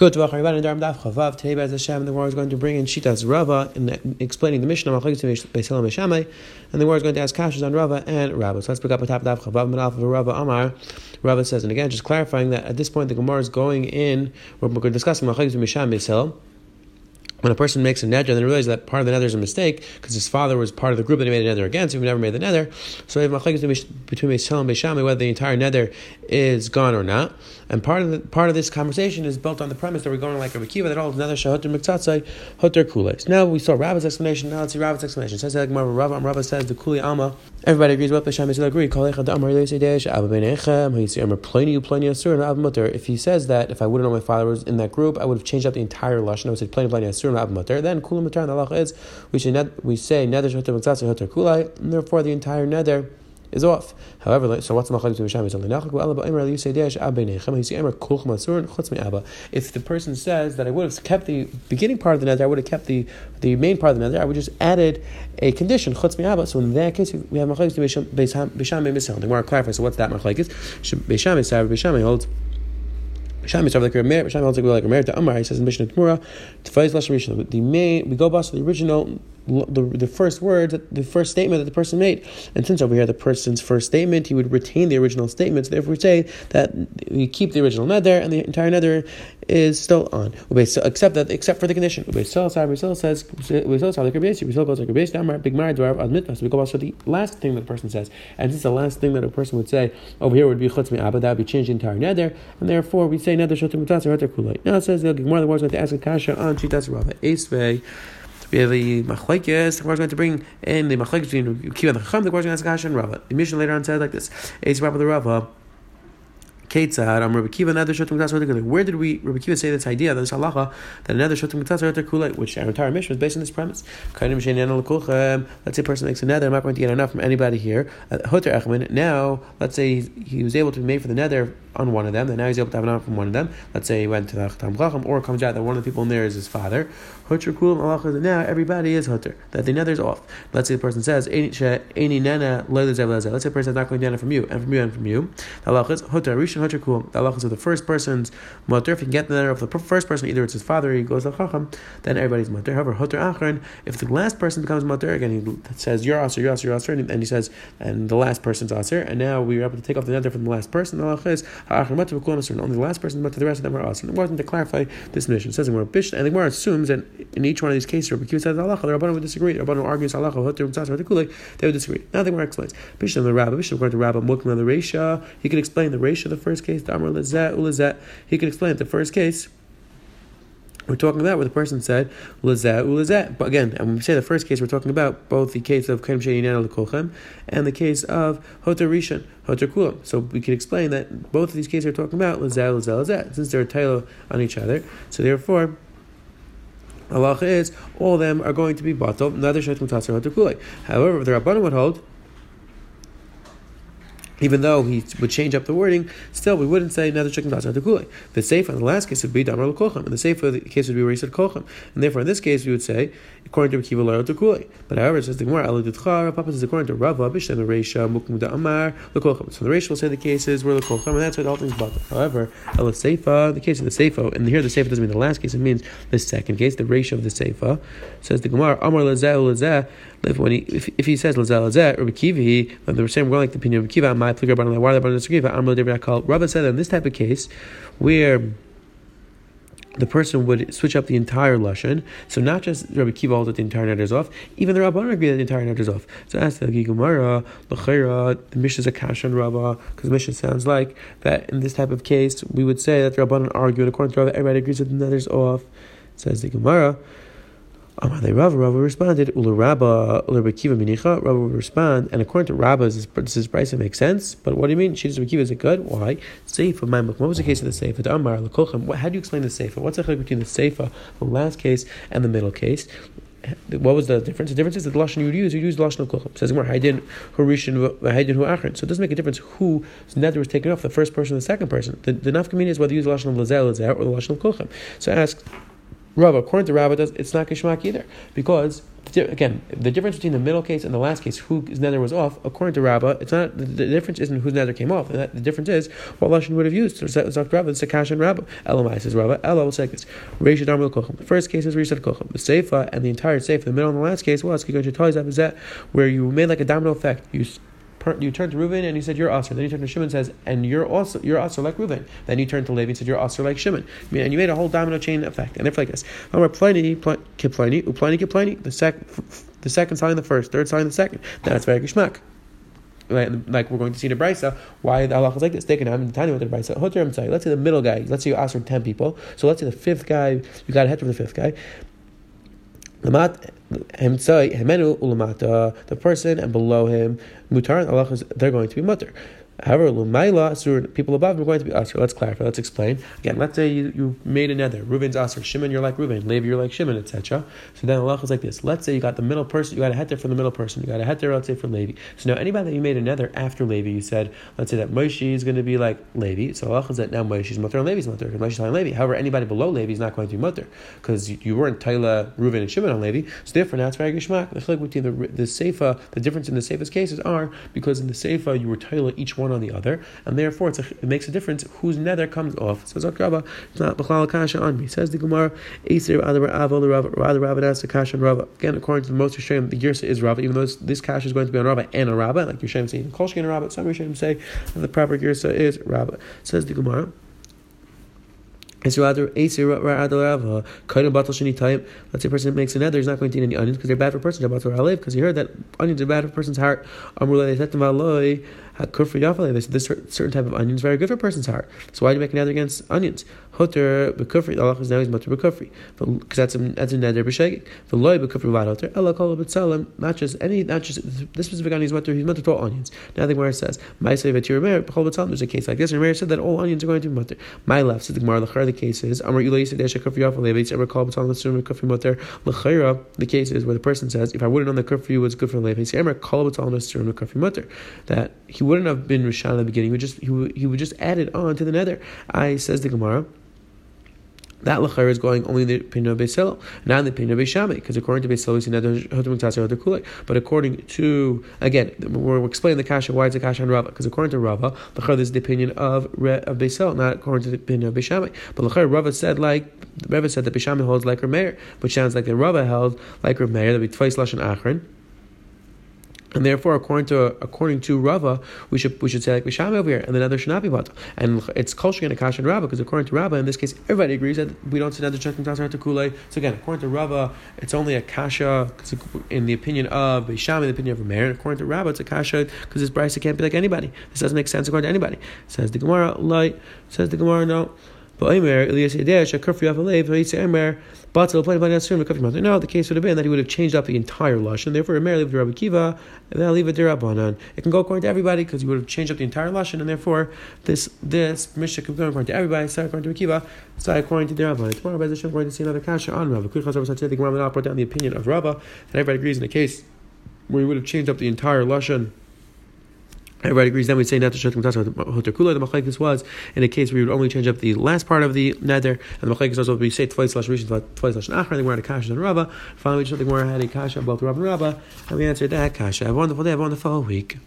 Good. Today, Bez Hashem, the war is going to bring in Shitas Rava in explaining the of Meshamai, and the war is going to ask Kashas on Rava and Rava. So let's pick up a top Daf Chavav Menaf of Rava Amar. Rava says, and again, just clarifying that at this point the Gemara is going in. We're, discussing Machlekes Mesham Beisil when a person makes a neder, then realizes that part of the neder is a mistake because his father was part of the group that he made the neder against, so he never made the neder. So if between Beisil and Beishami, whether the entire neder is gone or not. And part of the, part of this conversation is built on the premise that we're going like a Kiva that all neder shahoter miktatzai hoter kules. Now we saw Rabba's explanation. Now let's see Rabba's explanation. Says that Rabba, Rabba says the kuli alma. Everybody agrees with Beishami. So agree. If he says that if I wouldn't know my father was in that group, I would have changed out the entire lashon. I would say pleni pleni asur then kulam mutar. The halacha is we should we say neder shoter mitzatz hoter kulai, and therefore the entire neder is off. However, so what's the machlekes b'misham? Is only nachak ba'ala ba'imra you say desh abeinechem. See emra kulch masurin chutz abba. If the person says that I would have kept the beginning part of the neder, I would have kept the the main part of the neder. I would just added a condition chutz abba. So in that case, we have machlekes b'misham b'misham b'misham. The more clarify. So what's that machlekes? B'misham is b'misham holds. Shami Tzar like Rameir, Shami holds like Rameir to Amar. He says in Mishnah Tmura, to Faiz Lashon Rishon. The main we go back to the original the, the first word, the first statement that the person made. And since over here the person's first statement, he would retain the original statement. So therefore, we say that we keep the original neder and the entire neder is still on. Except that, except for the condition. says, So the last thing that the person says. And since the last thing that a person would say over here would be chutz abba, that would be changed the entire neder, and therefore we say neder shotim mutas or. Now it says the Gemara the words going to ask a kasha on chitas rava. Esvei. We have a machlekes. The Gemara is going to bring in the machlekes between Kiva and the Chacham. The Gemara is going to ask Kasha Rava. The mission later on said like this: Eitz Rabba the Rava. Ketzad, Am Rabbi Kiva, another Shotim Mitzvah Where did we, Rabbi Kiva, say this idea, this halacha, that another Shotim Mitzvah Kulei, which our entire mission is based on this premise? Let's say a person makes a neder, I'm not going to get enough from anybody here. Uh, now, let's say he was able to be made for the neder on one of them, then now he's able to have enough from one of them. Let's say he went to the Chatam Chacham, or comes out that one of the people in there is his father. Hutter Kulam halacha, now everybody is Hutter, that the neder is off. Let's say the person says, Any Nana, Let's say the person is not going to from you, and from you, and from you. The halacha is Hutter, Rishon the halachas of the first person's mutter. If you can get the letter of the first person, either it's his father, he goes to the chacham, then everybody's mutter. However, hoter achron, if the last person becomes mutter, again he says you're aser, you're aser, you're aser, and he says and the last person's aser, and now we are able to take off the neder from the last person. The halacha is and only the last person mutter, the rest of them are aser. It wasn't to clarify this mission. It says in Gemara and the Gemara assumes that in each one of these cases, Rabbi Kiva says halacha, the Rabbanon would disagree. The Rabbanon argues halacha, they would disagree. Now the Gemara explains. Bishlam the Rabbi, Bishlam according to Rabbi Mukman the Resha, he could explain the Resha the first case, the Amr Ulazet. He could explain. The first case, we're talking about where the person said lazet ulazet. But again, and when we say the first case, we're talking about both the case of kaim she'inana lekochem and the case of hoter rishon, hoter kulam. So we can explain that both of these cases are talking about lazet lazet lazet, since they're title on each other. So therefore. Allah is all of them are going to be kulei. However, the Rabbanim would hold even though he would change up the wording, still we wouldn't say another chicken kule. The safe in the last case would be damar kochem, and the safe the case would be where he said kochem, and therefore in this case we would say according to Kiva Laro to kule. But however, says the Gemara Ali Ditchar, Papa says according to Rava Bishan the Reisha Mukum da Amar lekochem. So the Reisha will say the cases were lekochem, and that's what whole thing's about. However, El Seifa, the case of the Seifa, and here the Seifa doesn't mean the last case; it means the second case, the Reisha of the Seifa. Says the Gemara Amar Lazeh Lazeh. When he, if, if he says Lazeh Lazeh, Rabbi Kiva, then the same we're like the opinion of Kiva. Why the Rabba said in this type of case, where the person would switch up the entire lashon. So not just Rabbi Kiva holds that the entire net is off, even the Rabban agree that the entire net is off. So as the Gemara, the Mishnah is a kash on Rabbah, because the Mishnah sounds like that in this type of case, we would say that the Rabban argue, and according to Rabbah, everybody agrees that the net is off. Says the Gemara. Amalei Rava, Rava responded, Ula Rabba, Ula Kiva Minicha, Rava would respond, and according to Rabba, this, this price makes sense, but what do you mean? She says Kiva, is it good? Why? Seifa, my What was the case of the Seifa? Amar, Lakochem, how do you explain the Seifa? What's the difference between the Seifa, the last case, and the middle case? What was the difference? The difference is that the lashon you would use, you use the lashon of. Says more haydin who rishon haydin who achron. So it doesn't make a difference who neder was taken off, the first person or the second person. The, the nafkamina is whether you use the lashon of lazel or the lashon of. So ask Rava, according to Rava, it's not Kishmak either. Because again, the difference between the middle case and the last case, whose neder was off, according to Rabbah, it's not the, difference isn't whose neder came off. The, difference is what lashon would have used. So Zak Rabbah, it's Sakash and Rabbah. Elamai says Rabbah. Ella will say this. Reish Darmil Kochim. The first case is Reish Kochim. The Seifa and the entire Seifa, the middle and the last case was is that where you made like a domino effect. You you turn to Reuven and you said you're Aser. Then you turn to Shimon and says and you're also you're Aser like Reuven. Then you turn to Levi and said you're Aser like Shimon. And you made a whole domino chain effect. And if like this, I'm Pliny, Kipliny, Upliny, Kipliny, the second the second sign the first, third sign the second. That's very gishmak. Like we're going to see the brisa, why the halacha is like this. They can have the tiny with the brisa. Let's say the middle guy. Let's say you ask for ten people. So let's say the fifth guy. You got a head for the fifth guy. The person and below him, mutar, and they're going to be mutter. However, Lumaila, people above are going to be Asr. Let's clarify, let's explain. Again, let's say you, you made another. Reuven's Asr, Shimon, you're like Reuven, Levi, you're like Shimon, etc. So then Allah is like this. Let's say you got the middle person, you got a heter from the middle person, you got a heter, let's say, from Levi. So now anybody that you made another after Levi, you said, let's say that Moshe is going to be like Levi. So Allah is that now Moshe is mutter and Levi's mutter, because Moshe is on Levi. However, anybody below Levi is not going to be mutter, because you, you weren't Taila, Reuven, and Shimon on Levi. So therefore, now it's very Gishmak. The the, the Seifa, the difference in the Seifa's cases are because in the Seifa you were Taila each one on the other and therefore a, it makes a difference whose neder comes off. Says Akraba, it's not Bachlal Kasha on me. Says the Gemara, Aser rather Rava asked the Kasha and Rava. Again, according to the most Yishem, the Girsa is Rava, even though this, this Kasha is going to be on Rava and a Rava, like Yishem saying Kolshkin and Rava, some Yishem say the proper Girsa is Rava. Says the Gemara. Let's say a person makes an neder, he's not going to eat any onions because they're bad for a person. Because he heard that onions are bad for a person's heart. Uh, they said this certain type of onion is very good for a person's heart. So why do you make a neder against onions? Hoter bekufri. Allah is now he's mutter bekufri because that's a that's a nether b'shegik. The loy bekufri without hoter. Allah kol b'tzalim. Not just any, not just this specific onion is mutter. He's mutter to all onions. Now the Gemara says, "My say v'tir mer b'chol b'tzalim." There's a case like this, and said that all onions are going to be mutter. My left said the Gemara. The the case is Amar Ilay said Desha kufri yafal levi. Ever call b'tzalim l'surim kufri mutter. L'chayra. The case is where the person says, "If I would have known that kufri was good for levi, say Emer call b'tzalim l'surim kufri mutter." That he wouldn't have been rishon in the beginning. He would just he would, he would just add it on to the neder. I says the Gemara. That lachar is going only in the opinion of Beisel, not in the opinion of Beishami, because according to Beisel, we see that kulei. But according to again, we're explaining the kasha. Why is the kasha on Rava? Because according to Rava, lachar is the opinion of Re, of Beisel, not according to the opinion of Beishami. But lachar Rava said like Rava said that Beishami holds like Rameir, which sounds like the Rava held like Rameir. That be twice lashon achron. And therefore, according to according to Rava, we should we should say like Bisham over here, and the other should not be batal. And it's Kolshkin and Akash and Rava, because according to Rava, in this case, everybody agrees that we don't say another checking tasar to Kule. So again, according to Rava, it's only a kasha in the opinion of Bisham, in the opinion of Rameir. And according to Rava, it's a kasha because this Bryce can't be like anybody. This doesn't make sense according to anybody. Says the Gemara, light. Says the Gemara, no. No, the case would have been that he would have changed up the entire Lush, and therefore leave the Rabbi Kiva, and then leave it Rabbanan. It can go according to everybody because he would have changed up the entire Lush, and therefore this this Mishnah can go according to everybody, start according to Akiva, start according to the Rabbanan. Tomorrow, Bez Hashem, we're going to see another Kasha on Rabba. Quick Chazar said the Gemara brought down the opinion of Rabba, and everybody agrees in the case where he would have changed up the entire Lashon. Everybody agrees. Then we say not to shut. The machlekes was in a case where you would only change up the last part of the neder, and the machlekes also we say twice slash rishon, twice slash achar. The Gemara had a kasha and Rava. Finally, we just had a kasha both Rava and Rava, and we answered that kasha. Have a wonderful day. Have a wonderful week.